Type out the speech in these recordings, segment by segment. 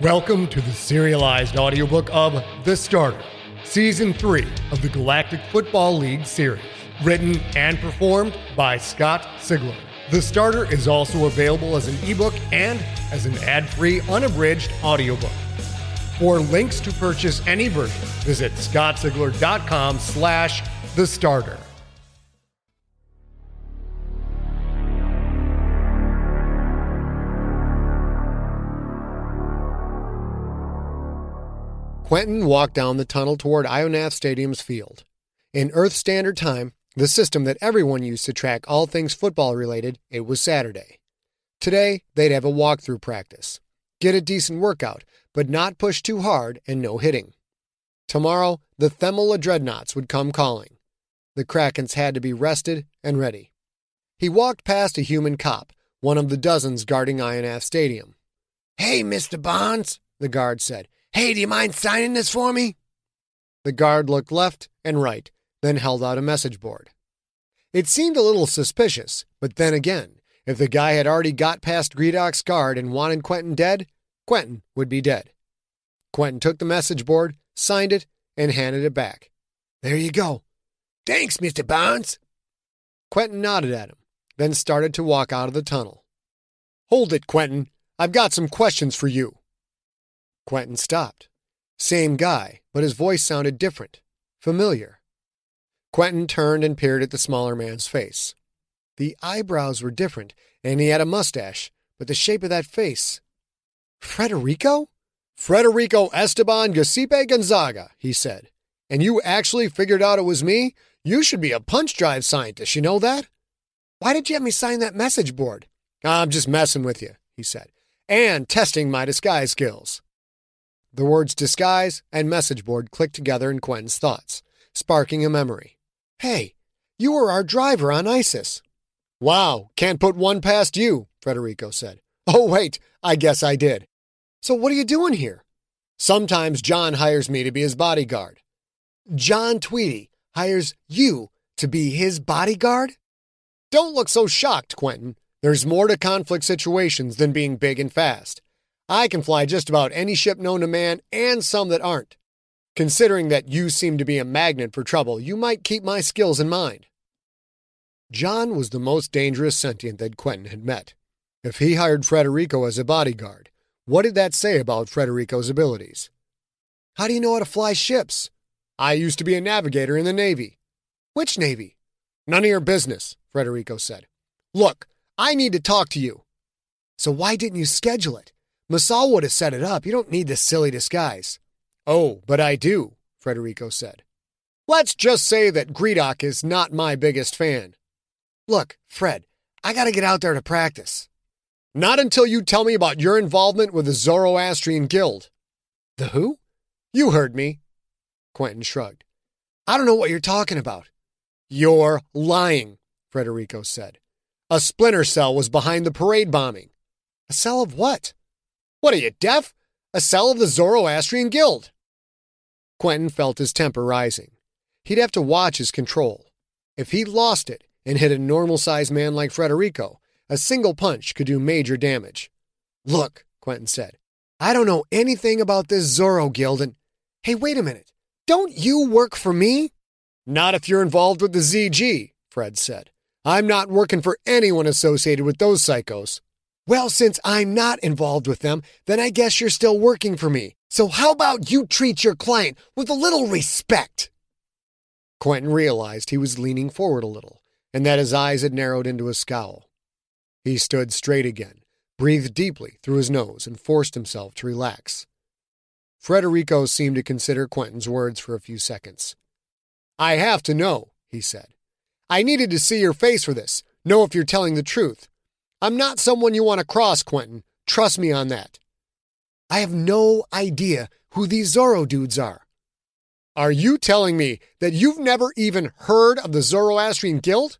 Welcome to the serialized audiobook of The Starter, Season 3 of the Galactic Football League series, written and performed by Scott Sigler. The Starter is also available as an ebook and as an ad-free, unabridged audiobook. For links to purchase any version, visit scottsigler.com slash the starter. Quentin walked down the tunnel toward Ionath Stadium's field. In Earth Standard Time, the system that everyone used to track all things football related, it was Saturday. Today, they'd have a walkthrough practice. Get a decent workout, but not push too hard and no hitting. Tomorrow, the Themala Dreadnaughts would come calling. The Krakens had to be rested and ready. He walked past a human cop, one of the dozens guarding Ionath Stadium. Hey, Mr. Bonds, the guard said. Hey, do you mind signing this for me? The guard looked left and right, then held out a message board. It seemed a little suspicious, but then again, if the guy had already got past Gredok's guard and wanted Quentin dead, Quentin would be dead. Quentin took the message board, signed it, and handed it back. There you go. Thanks, Mr. Bonds. Quentin nodded at him, then started to walk out of the tunnel. Hold it, Quentin. I've got some questions for you. Quentin stopped. Same guy, but his voice sounded different, familiar. Quentin turned and peered at the smaller man's face. The eyebrows were different, and he had a mustache, but the shape of that face. Frederico? Frederico Esteban Giuseppe Gonzaga, he said. And you actually figured out it was me? You should be a punch drive scientist, you know that? Why did you have me sign that message board? I'm just messing with you, he said, and testing my disguise skills. The words disguise and message board clicked together in Quentin's thoughts, sparking a memory. Hey, you were our driver on ISIS. Wow, can't put one past you, Frederico said. Oh, wait, I guess I did. So what are you doing here? Sometimes John hires me to be his bodyguard. John Tweedy hires you to be his bodyguard? Don't look so shocked, Quentin. There's more to conflict situations than being big and fast. I can fly just about any ship known to man and some that aren't. Considering that you seem to be a magnet for trouble, you might keep my skills in mind. John was the most dangerous sentient that Quentin had met. If he hired Frederico as a bodyguard, what did that say about Frederico's abilities? How do you know how to fly ships? I used to be a navigator in the Navy. Which Navy? None of your business, Frederico said. Look, I need to talk to you. So why didn't you schedule it? Messal would have set it up. You don't need this silly disguise. Oh, but I do, Frederico said. Let's just say that Gredok is not my biggest fan. Look, Fred, I gotta get out there to practice. Not until you tell me about your involvement with the Zoroastrian Guild. The who? You heard me. Quentin shrugged. I don't know what you're talking about. You're lying, Frederico said. A splinter cell was behind the parade bombing. A cell of what? What are you, deaf? A cell of the Zoroastrian Guild. Quentin felt his temper rising. He'd have to watch his control. If he lost it and hit a normal sized man like Frederico, a single punch could do major damage. Look, Quentin said, I don't know anything about this Zorro Guild and. Hey, wait a minute. Don't you work for me? Not if you're involved with the ZG, Fred said. I'm not working for anyone associated with those psychos. Well, since I'm not involved with them, then I guess you're still working for me. So how about you treat your client with a little respect? Quentin realized he was leaning forward a little, and that his eyes had narrowed into a scowl. He stood straight again, breathed deeply through his nose, and forced himself to relax. Frederico seemed to consider Quentin's words for a few seconds. I have to know, he said. I needed to see your face for this, know if you're telling the truth. I'm not someone you want to cross, Quentin. Trust me on that. I have no idea who these Zorro dudes are. Are you telling me that you've never even heard of the Zoroastrian Guild?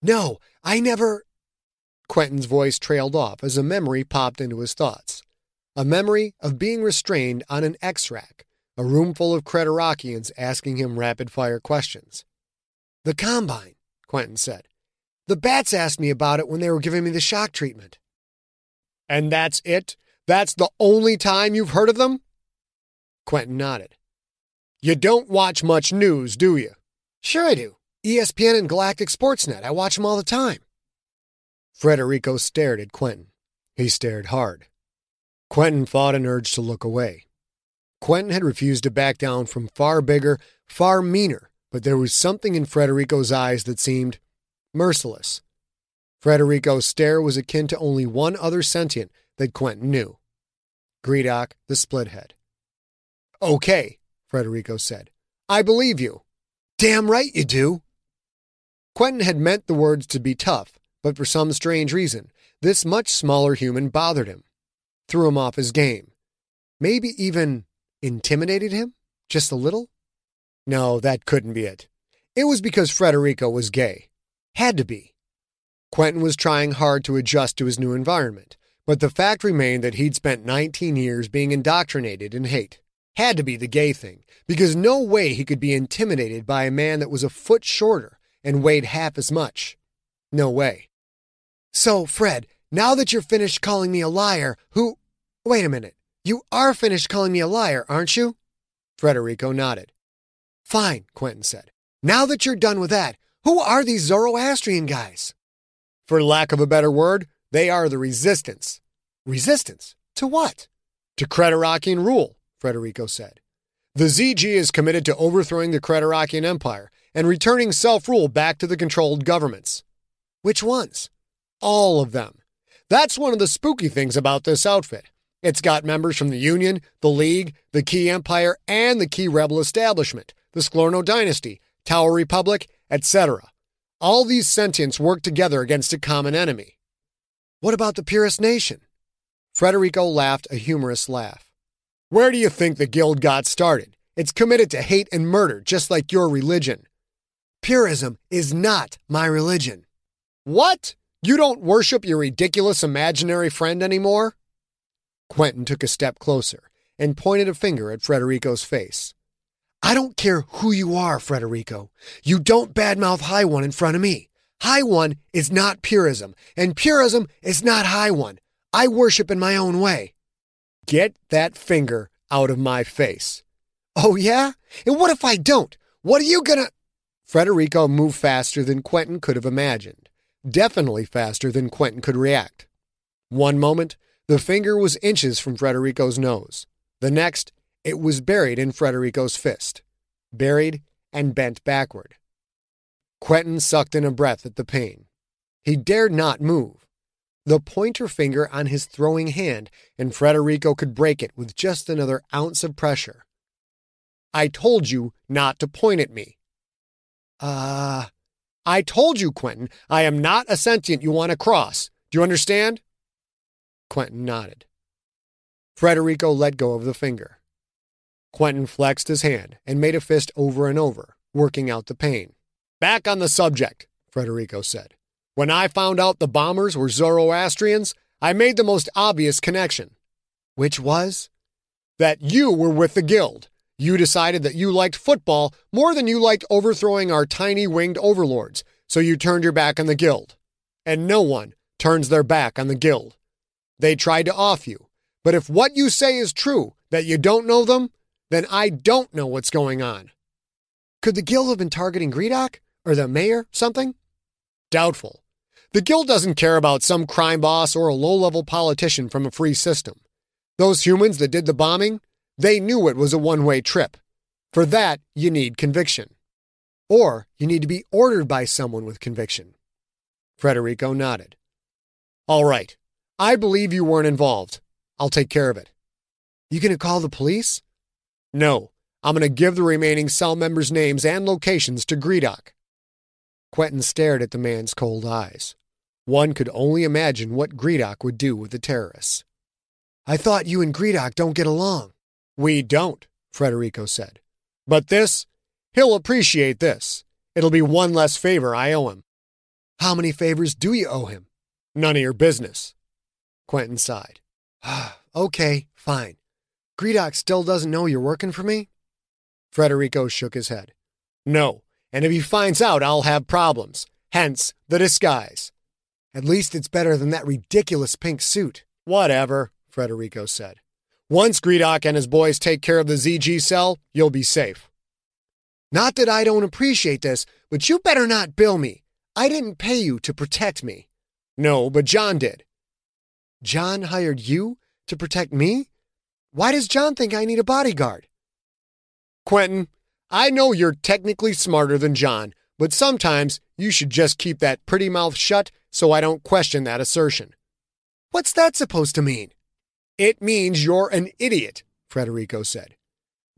No, I never. Quentin's voice trailed off as a memory popped into his thoughts. A memory of being restrained on an X rack, a room full of Creterakians asking him rapid fire questions. The Combine, Quentin said. The bats asked me about it when they were giving me the shock treatment. And that's it? That's the only time you've heard of them? Quentin nodded. You don't watch much news, do you? Sure I do. ESPN and Galactic Sportsnet. I watch them all the time. Frederico stared at Quentin. He stared hard. Quentin fought an urge to look away. Quentin had refused to back down from far bigger, far meaner, but there was something in Frederico's eyes that seemed merciless. Frederico's stare was akin to only one other sentient that Quentin knew Gredok the Splithead. Okay, Frederico said. I believe you. Damn right you do. Quentin had meant the words to be tough, but for some strange reason, this much smaller human bothered him, threw him off his game, maybe even intimidated him just a little. No, that couldn't be it. It was because Frederico was gay. Had to be. Quentin was trying hard to adjust to his new environment, but the fact remained that he'd spent 19 years being indoctrinated in hate. Had to be the gay thing, because no way he could be intimidated by a man that was a foot shorter and weighed half as much. No way. So, Fred, now that you're finished calling me a liar, who. Wait a minute. You are finished calling me a liar, aren't you? Frederico nodded. Fine, Quentin said. Now that you're done with that, who are these Zoroastrian guys? For lack of a better word, they are the resistance. Resistance? To what? To Creterakian rule. Frederico said. The ZG is committed to overthrowing the Creterakian Empire and returning self rule back to the controlled governments. Which ones? All of them. That's one of the spooky things about this outfit. It's got members from the Union, the League, the Ki Empire, and the Ki Rebel Establishment, the Sklorno Dynasty, Tower Republic, etc. All these sentients work together against a common enemy. What about the Purist Nation? Frederico laughed a humorous laugh. Where do you think the guild got started? It's committed to hate and murder, just like your religion. Purism is not my religion. What? You don't worship your ridiculous imaginary friend anymore? Quentin took a step closer and pointed a finger at Frederico's face. I don't care who you are, Frederico. You don't badmouth High One in front of me. High One is not purism, and purism is not High One. I worship in my own way. Get that finger out of my face. Oh, yeah? And what if I don't? What are you gonna. Frederico moved faster than Quentin could have imagined, definitely faster than Quentin could react. One moment, the finger was inches from Frederico's nose. The next, it was buried in Frederico's fist, buried and bent backward. Quentin sucked in a breath at the pain. He dared not move the pointer finger on his throwing hand, and Frederico could break it with just another ounce of pressure. I told you not to point at me. Uh, I told you, Quentin, I am not a sentient you want to cross. Do you understand? Quentin nodded. Frederico let go of the finger. Quentin flexed his hand and made a fist over and over, working out the pain. Back on the subject, Frederico said. When I found out the bombers were Zoroastrians, I made the most obvious connection. Which was? That you were with the guild. You decided that you liked football more than you liked overthrowing our tiny winged overlords, so you turned your back on the guild. And no one turns their back on the guild. They tried to off you. But if what you say is true, that you don't know them, then I don't know what's going on. Could the guild have been targeting Gredok? Or the mayor? Something? Doubtful. The Guild doesn't care about some crime boss or a low level politician from a free system. Those humans that did the bombing, they knew it was a one way trip. For that, you need conviction. Or you need to be ordered by someone with conviction. Frederico nodded. All right. I believe you weren't involved. I'll take care of it. You gonna call the police? No. I'm gonna give the remaining cell members' names and locations to Gredok. Quentin stared at the man's cold eyes. One could only imagine what Gredok would do with the terrorists. I thought you and Gredok don't get along. We don't, Frederico said. But this, he'll appreciate this. It'll be one less favor I owe him. How many favors do you owe him? None of your business. Quentin sighed. Ah, okay, fine. Gredok still doesn't know you're working for me? Frederico shook his head. No, and if he finds out, I'll have problems. Hence the disguise. At least it's better than that ridiculous pink suit. Whatever, Frederico said. Once Gredok and his boys take care of the ZG cell, you'll be safe. Not that I don't appreciate this, but you better not bill me. I didn't pay you to protect me. No, but John did. John hired you to protect me? Why does John think I need a bodyguard? Quentin, I know you're technically smarter than John, but sometimes you should just keep that pretty mouth shut so I don't question that assertion. What's that supposed to mean? It means you're an idiot, Frederico said.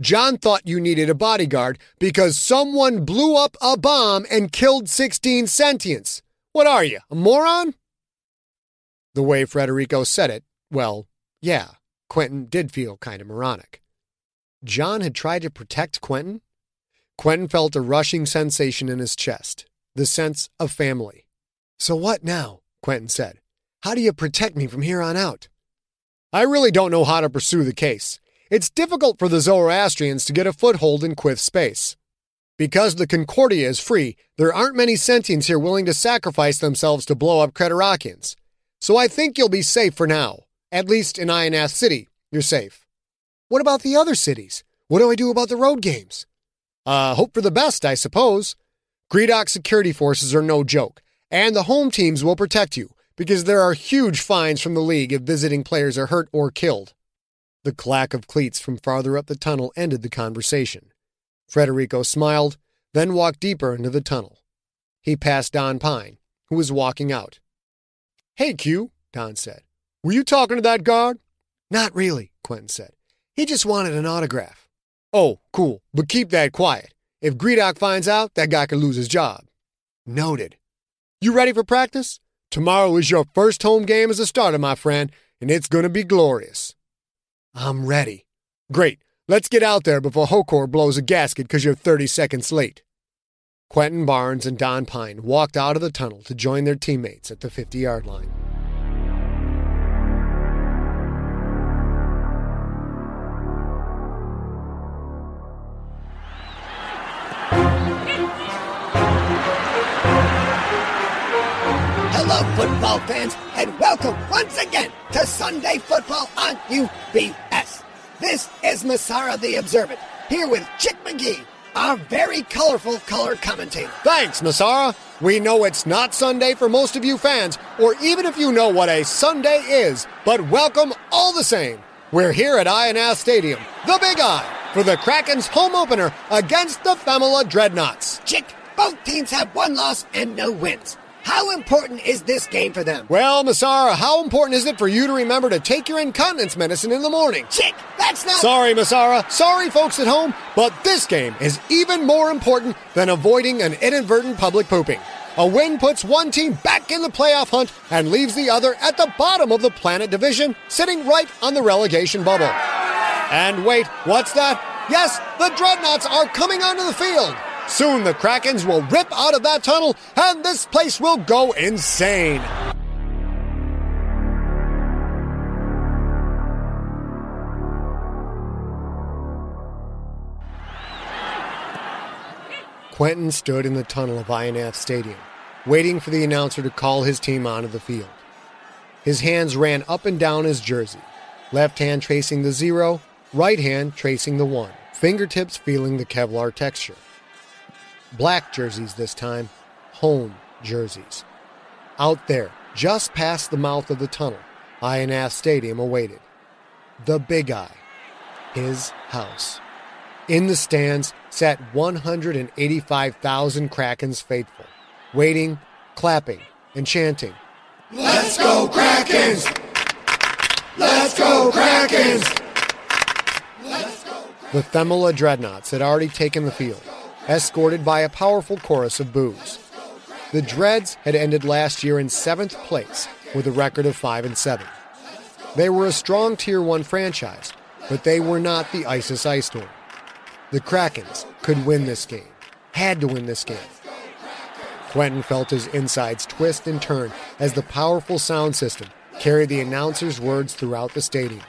John thought you needed a bodyguard because someone blew up a bomb and killed 16 sentients. What are you, a moron? The way Frederico said it, well, yeah, Quentin did feel kind of moronic. John had tried to protect Quentin? Quentin felt a rushing sensation in his chest, the sense of family. So what now? Quentin said. How do you protect me from here on out? I really don't know how to pursue the case. It's difficult for the Zoroastrians to get a foothold in Quyth space. Because the Concordia is free, there aren't many sentients here willing to sacrifice themselves to blow up Creterakians. So I think you'll be safe for now. At least in Ionath City, you're safe. What about the other cities? What do I do about the road games? Uh, hope for the best, I suppose. Gredok security forces are no joke, and the home teams will protect you because there are huge fines from the league if visiting players are hurt or killed. The clack of cleats from farther up the tunnel ended the conversation. Frederico smiled, then walked deeper into the tunnel. He passed Don Pine, who was walking out. Hey, Q, Don said. Were you talking to that guard? Not really, Quentin said. He just wanted an autograph. Oh, cool, but keep that quiet. If Gredok finds out, that guy could lose his job. Noted. You ready for practice? Tomorrow is your first home game as a starter, my friend, and it's going to be glorious. I'm ready. Great. Let's get out there before Hokor blows a gasket because you're 30 seconds late. Quentin Barnes and Don Pine walked out of the tunnel to join their teammates at the 50 yard line. Football fans, and welcome once again to Sunday Football on UBS. This is Masarra the Observant, here with Chick McGee, our very colorful color commentator. Thanks, Masarra. We know it's not Sunday for most of you fans, or even if you know what a Sunday is, but welcome all the same. We're here at Ionath Stadium, the Big Eye, for the Kraken's home opener against the Themala Dreadnaughts. Chick, both teams have one loss and no wins. How important is this game for them? Well, Masarra, how important is it for you to remember to take your incontinence medicine in the morning? Chick, that's not. Sorry, Masarra. Sorry, folks at home, but this game is even more important than avoiding an inadvertent public pooping. A win puts one team back in the playoff hunt and leaves the other at the bottom of the planet division, sitting right on the relegation bubble. And wait, what's that? Yes, the Dreadnaughts are coming onto the field. Soon the Krakens will rip out of that tunnel and this place will go insane. Quentin stood in the tunnel of Ionath Stadium, waiting for the announcer to call his team onto the field. His hands ran up and down his jersey, left hand tracing the zero, right hand tracing the one, fingertips feeling the Kevlar texture. Black jerseys this time, home jerseys. Out there, just past the mouth of the tunnel, Ionath Stadium awaited. The Big Eye, his house. In the stands sat 185,000 Krakens faithful, waiting, clapping, and chanting. Let's go, Krakens! Let's go, Krakens! The Themala Dreadnaughts had already taken the field, escorted by a powerful chorus of boos. The Dreads had ended last year in seventh place with a record of 5 and 7. They were a strong Tier 1 franchise, but they were not the ISIS Ice Storm. The Krakens could win this game, had to win this game. Quentin felt his insides twist and turn as the powerful sound system carried the announcer's words throughout the stadium.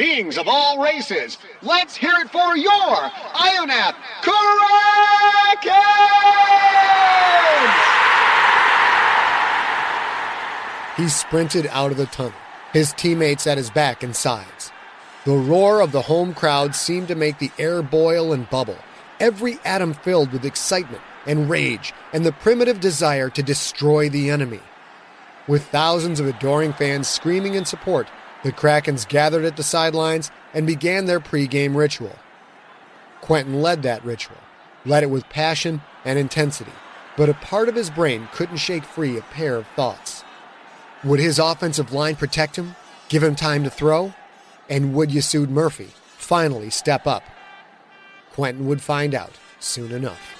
Beings of all races, let's hear it for your Ionath Krakens! He sprinted out of the tunnel, his teammates at his back and sides. The roar of the home crowd seemed to make the air boil and bubble, every atom filled with excitement and rage and the primitive desire to destroy the enemy. With thousands of adoring fans screaming in support, the Krakens gathered at the sidelines and began their pregame ritual. Quentin led that ritual, led it with passion and intensity, but a part of his brain couldn't shake free a pair of thoughts. Would his offensive line protect him, give him time to throw? And would Yasud Murphy finally step up? Quentin would find out soon enough.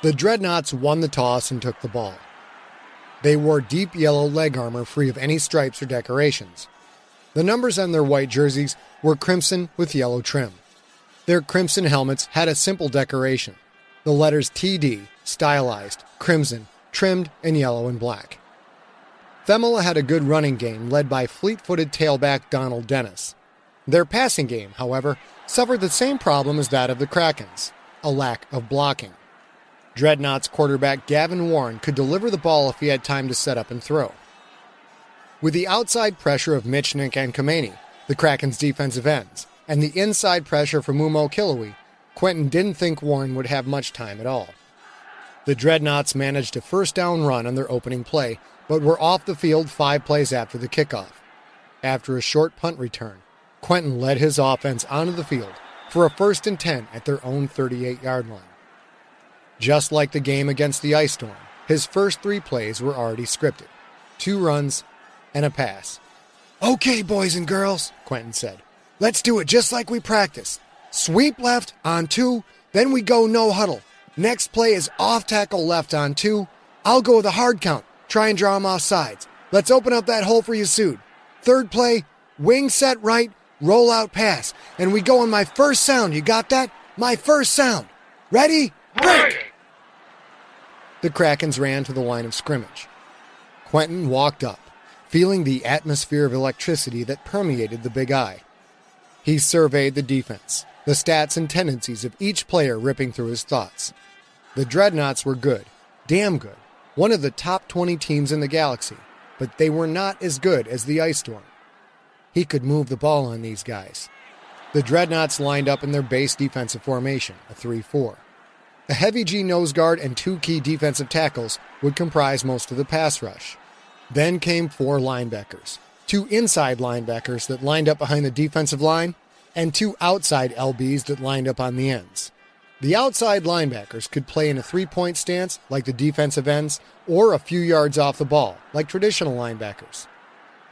The Dreadnaughts won the toss and took the ball. They wore deep yellow leg armor free of any stripes or decorations. The numbers on their white jerseys were crimson with yellow trim. Their crimson helmets had a simple decoration the letters TD, stylized, crimson, trimmed in yellow and black. Themala had a good running game led by fleet footed tailback Donald Dennis. Their passing game, however, suffered the same problem as that of the Krakens a lack of blocking. Dreadnaughts quarterback Gavin Warren could deliver the ball if he had time to set up and throw. With the outside pressure of Michnik and Kameni, the Kraken's defensive ends, and the inside pressure from Mumo Killowy, Quentin didn't think Warren would have much time at all. The Dreadnaughts managed a first down run on their opening play, but were off the field five plays after the kickoff. After a short punt return, Quentin led his offense onto the field for a first and 10 at their own 38 yard line. Just like the game against the Ice Storm, his first three plays were already scripted two runs and a pass. Okay, boys and girls, Quentin said. Let's do it just like we practiced. Sweep left on two, then we go no huddle. Next play is off tackle left on two. I'll go with a hard count, try and draw him off sides. Let's open up that hole for you, Yasud. Third play, wing set right, roll out pass. And we go on my first sound. You got that? My first sound. Ready? Break! The Krakens ran to the line of scrimmage. Quentin walked up, feeling the atmosphere of electricity that permeated the big eye. He surveyed the defense, the stats and tendencies of each player ripping through his thoughts. The Dreadnaughts were good, damn good, one of the top 20 teams in the galaxy, but they were not as good as the Ice Storm. He could move the ball on these guys. The Dreadnaughts lined up in their base defensive formation, a 3 4. A heavy G nose guard and two Ki defensive tackles would comprise most of the pass rush. Then came four linebackers, two inside linebackers that lined up behind the defensive line, and two outside LBs that lined up on the ends. The outside linebackers could play in a three point stance like the defensive ends, or a few yards off the ball like traditional linebackers.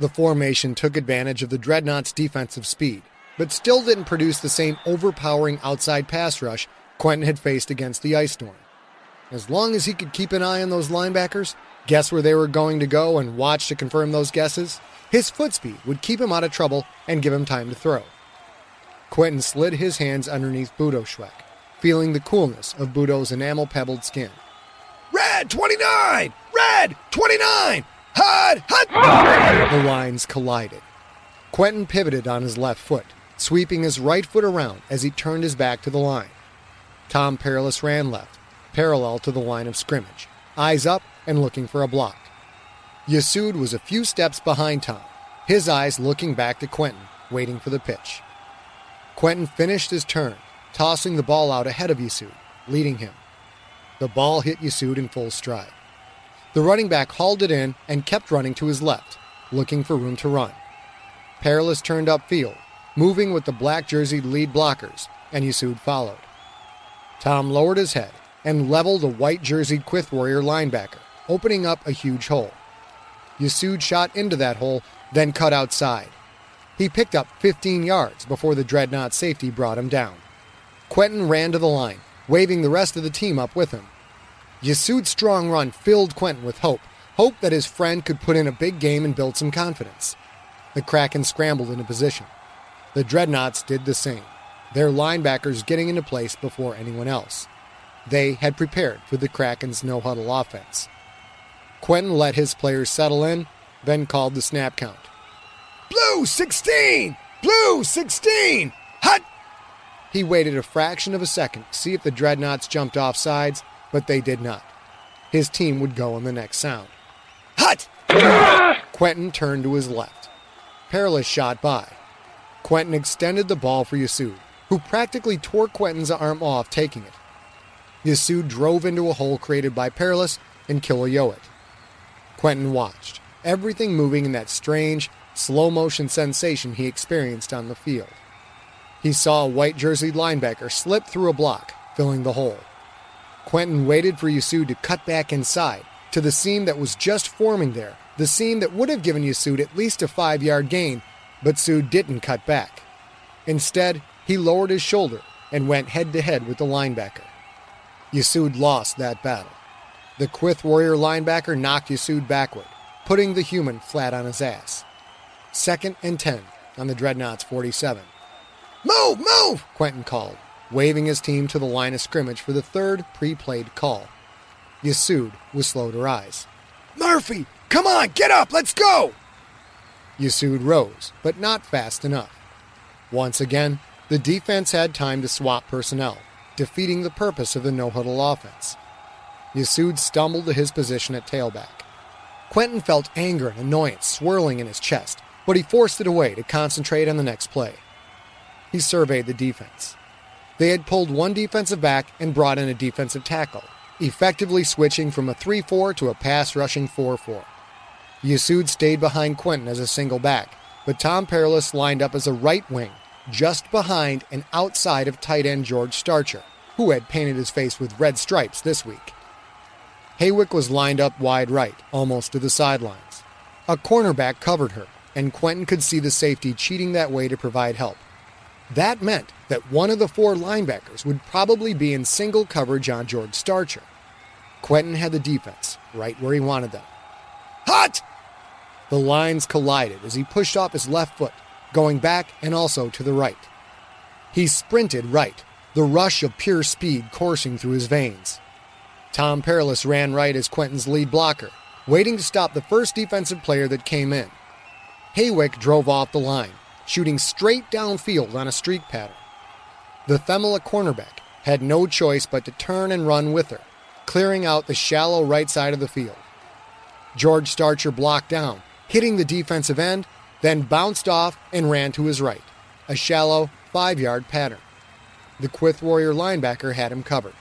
The formation took advantage of the Dreadnaught's defensive speed, but still didn't produce the same overpowering outside pass rush Quentin had faced against the Ice Storm. As long as he could keep an eye on those linebackers, guess where they were going to go, and watch to confirm those guesses, his foot speed would keep him out of trouble and give him time to throw. Quentin slid his hands underneath Budo Schweck, feeling the coolness of Budo's enamel pebbled skin. Red 29! Red 29! Hud! Hud! The lines collided. Quentin pivoted on his left foot, sweeping his right foot around as he turned his back to the line. Tom Perilous ran left, parallel to the line of scrimmage, eyes up and looking for a block. Yasud was a few steps behind Tom, his eyes looking back to Quentin, waiting for the pitch. Quentin finished his turn, tossing the ball out ahead of Yasud, leading him. The ball hit Yasud in full stride. The running back hauled it in and kept running to his left, looking for room to run. Perilous turned upfield, moving with the black jerseyed lead blockers, and Yasud followed. Tom lowered his head and leveled a white jerseyed Quyth Warrior linebacker, opening up a huge hole. Yasud shot into that hole, then cut outside. He picked up 15 yards before the Dreadnaught safety brought him down. Quentin ran to the line, waving the rest of the team up with him. Yasud's strong run filled Quentin with hope, hope that his friend could put in a big game and build some confidence. The Kraken scrambled into position. The Dreadnaughts did the same, their linebackers getting into place before anyone else. They had prepared for the Kraken's no huddle offense. Quentin let his players settle in, then called the snap count. Blue 16! Blue 16! Hut! He waited a fraction of a second to see if the Dreadnaughts jumped off sides, but they did not. His team would go on the next sound. Hut! Quentin turned to his left. Perilous shot by. Quentin extended the ball for Yasud, who practically tore Quentin's arm off taking it. Yasud drove into a hole created by Perilous and Kilayoet. Quentin watched, everything moving in that strange, slow motion sensation he experienced on the field. He saw a white jerseyed linebacker slip through a block, filling the hole. Quentin waited for Yasud to cut back inside to the seam that was just forming there, the seam that would have given Yasud at least a five yard gain, but Sud didn't cut back. Instead, he lowered his shoulder and went head to head with the linebacker. Yasud lost that battle. The Quyth Warrior linebacker knocked Yasud backward, putting the human flat on his ass. Second and 10 on the Dreadnaughts 47. Move, move! Quentin called, waving his team to the line of scrimmage for the third pre played call. Yasud was slow to rise. Murphy, come on, get up, let's go! Yasud rose, but not fast enough. Once again, the defense had time to swap personnel, defeating the purpose of the no huddle offense. Yasud stumbled to his position at tailback. Quentin felt anger and annoyance swirling in his chest, but he forced it away to concentrate on the next play. He surveyed the defense. They had pulled one defensive back and brought in a defensive tackle, effectively switching from a 3 4 to a pass rushing 4 4. Yasud stayed behind Quentin as a single back, but Tom Perilous lined up as a right wing, just behind and outside of tight end George Starcher, who had painted his face with red stripes this week. Haywick was lined up wide right, almost to the sidelines. A cornerback covered her, and Quentin could see the safety cheating that way to provide help. That meant that one of the four linebackers would probably be in single coverage on George Starcher. Quentin had the defense right where he wanted them. Hut! The lines collided as he pushed off his left foot, going back and also to the right. He sprinted right, the rush of pure speed coursing through his veins. Tom Perilous ran right as Quentin's lead blocker, waiting to stop the first defensive player that came in. Haywick drove off the line, shooting straight downfield on a streak pattern. The Themala cornerback had no choice but to turn and run with her, clearing out the shallow right side of the field. George Starcher blocked down, hitting the defensive end, then bounced off and ran to his right, a shallow five yard pattern. The Quyth Warrior linebacker had him covered.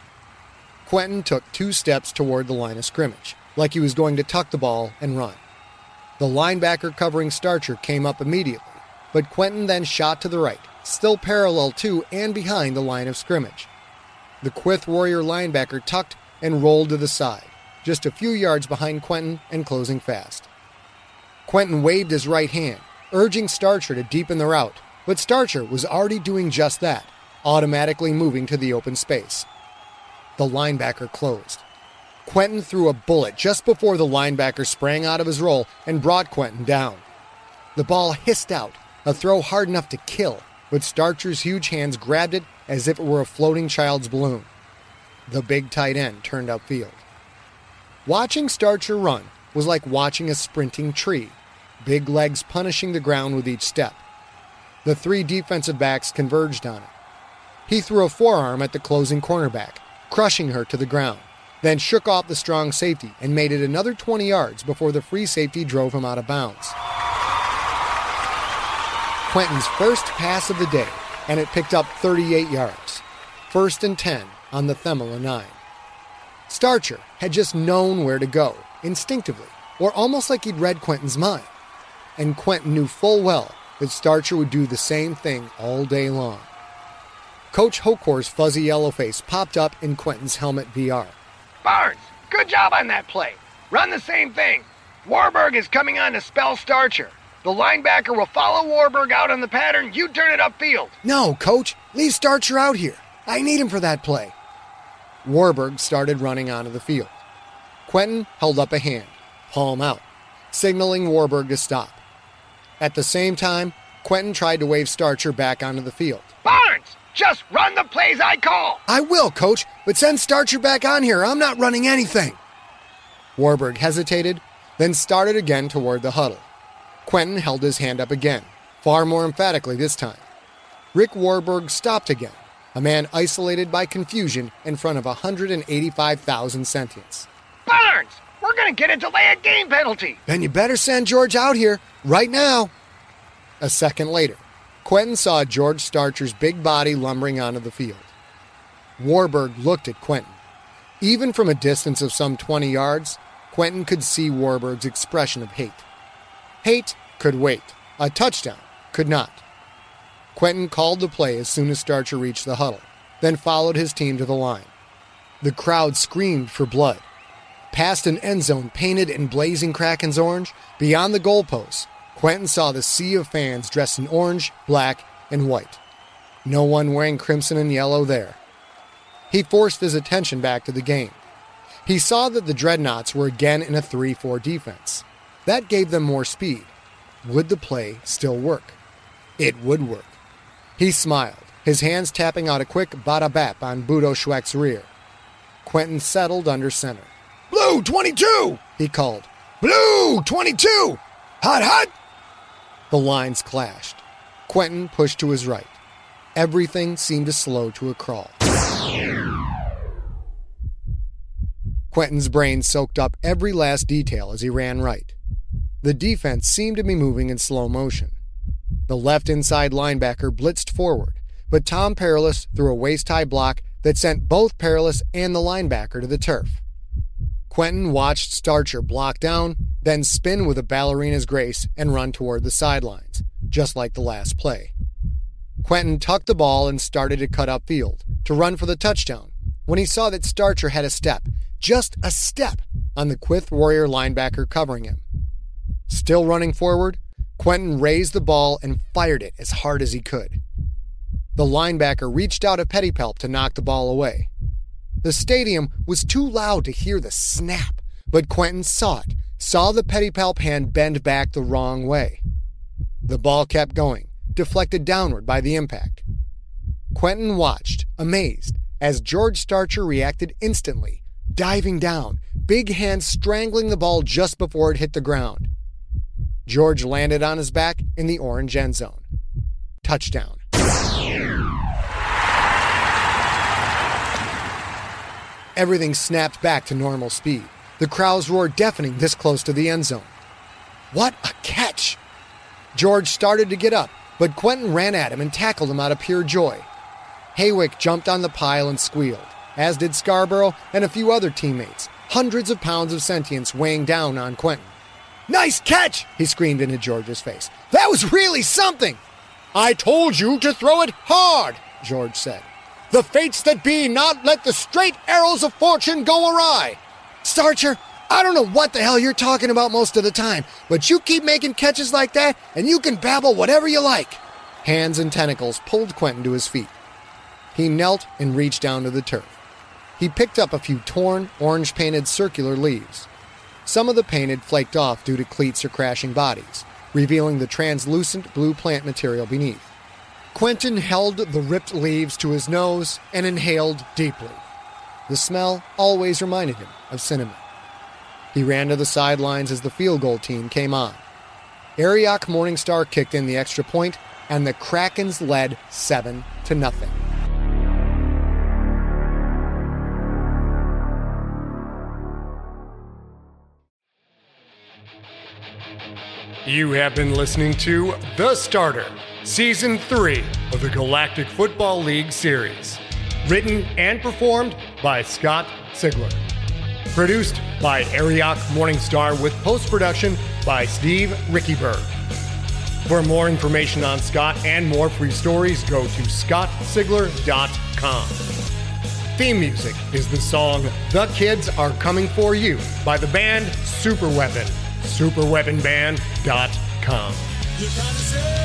Quentin took two steps toward the line of scrimmage, like he was going to tuck the ball and run. The linebacker covering Starcher came up immediately, but Quentin then shot to the right, still parallel to and behind the line of scrimmage. The Quyth Warrior linebacker tucked and rolled to the side, just a few yards behind Quentin and closing fast. Quentin waved his right hand, urging Starcher to deepen the route, but Starcher was already doing just that, automatically moving to the open space. The linebacker closed. Quentin threw a bullet just before the linebacker sprang out of his roll and brought Quentin down. The ball hissed out, a throw hard enough to kill, but Starcher's huge hands grabbed it as if it were a floating child's balloon. The big tight end turned upfield. Watching Starcher run was like watching a sprinting tree, big legs punishing the ground with each step. The three defensive backs converged on it. He threw a forearm at the closing cornerback, crushing her to the ground, then shook off the strong safety and made it another 20 yards before the free safety drove him out of bounds. Quentin's first pass of the day, and it picked up 38 yards. First and 10 on the Themala 9. Starcher had just known where to go, instinctively, or almost like he'd read Quentin's mind. And Quentin knew full well that Starcher would do the same thing all day long. Coach Hokor's fuzzy yellow face popped up in Quentin's helmet VR. Barnes, good job on that play. Run the same thing. Warburg is coming on to spell Starcher. The linebacker will follow Warburg out on the pattern. You turn it upfield. No, coach. Leave Starcher out here. I need him for that play. Warburg started running onto the field. Quentin held up a hand, palm out, signaling Warburg to stop. At the same time, Quentin tried to wave Starcher back onto the field. Barnes, just run the plays I call. I will, coach, but send Starcher back on here. I'm not running anything. Warburg hesitated, then started again toward the huddle. Quentin held his hand up again, far more emphatically this time. Rick Warburg stopped again, a man isolated by confusion in front of 185,000 sentients. Barnes, we're going to get a delay of game penalty. Then you better send George out here, right now. A second later, Quentin saw George Starcher's big body lumbering onto the field. Warburg looked at Quentin. Even from a distance of some 20 yards, Quentin could see Warburg's expression of hate. Hate could wait. A touchdown could not. Quentin called the play as soon as Starcher reached the huddle, then followed his team to the line. The crowd screamed for blood. Past an end zone painted in blazing Kraken's orange, beyond the goalposts, Quentin saw the sea of fans dressed in orange, black, and white. No one wearing crimson and yellow there. He forced his attention back to the game. He saw that the Dreadnaughts were again in a 3 4 defense. That gave them more speed. Would the play still work? It would work. He smiled, his hands tapping out a quick bada bap on Budo Schweck's rear. Quentin settled under center. Blue 22! He called. Blue 22! Hot, hot! The lines clashed. Quentin pushed to his right. Everything seemed to slow to a crawl. Quentin's brain soaked up every last detail as he ran right. The defense seemed to be moving in slow motion. The left inside linebacker blitzed forward, but Tom Perilous threw a waist high block that sent both Perilous and the linebacker to the turf. Quentin watched Starcher block down, then spin with a ballerina's grace and run toward the sidelines, just like the last play. Quentin tucked the ball and started to cut upfield to run for the touchdown when he saw that Starcher had a step, just a step, on the Quyth Warrior linebacker covering him. Still running forward, Quentin raised the ball and fired it as hard as he could. The linebacker reached out a pedipalp to knock the ball away. The stadium was too loud to hear the snap, but Quentin saw it, saw the pedipalp hand bend back the wrong way. The ball kept going, deflected downward by the impact. Quentin watched, amazed, as George Starcher reacted instantly, diving down, big hands strangling the ball just before it hit the ground. George landed on his back in the orange end zone. Touchdown. Everything snapped back to normal speed. The crowds roar deafening this close to the end zone. What a catch! George started to get up, but Quentin ran at him and tackled him out of pure joy. Haywick jumped on the pile and squealed, as did Scarborough and a few other teammates, hundreds of pounds of sentience weighing down on Quentin. Nice catch! he screamed into George's face. That was really something! I told you to throw it hard, George said. The fates that be not let the straight arrows of fortune go awry. Starcher, I don't know what the hell you're talking about most of the time, but you keep making catches like that, and you can babble whatever you like. Hands and tentacles pulled Quentin to his feet. He knelt and reached down to the turf. He picked up a few torn, orange painted circular leaves. Some of the paint had flaked off due to cleats or crashing bodies, revealing the translucent blue plant material beneath. Quentin held the ripped leaves to his nose and inhaled deeply. The smell always reminded him of cinnamon. He ran to the sidelines as the field goal team came on. Arioch Morningstar kicked in the extra point, and the Krakens led 7 to nothing. You have been listening to The Starter, Season 3 of the Galactic Football League series. Written and performed by Scott Sigler. Produced by Arioch Morningstar with post production by Steve Riekeberg. For more information on Scott and more free stories, go to scottsigler.com. Theme music is the song The Kids Are Coming For You by the band Superweapon. Superweaponband.com.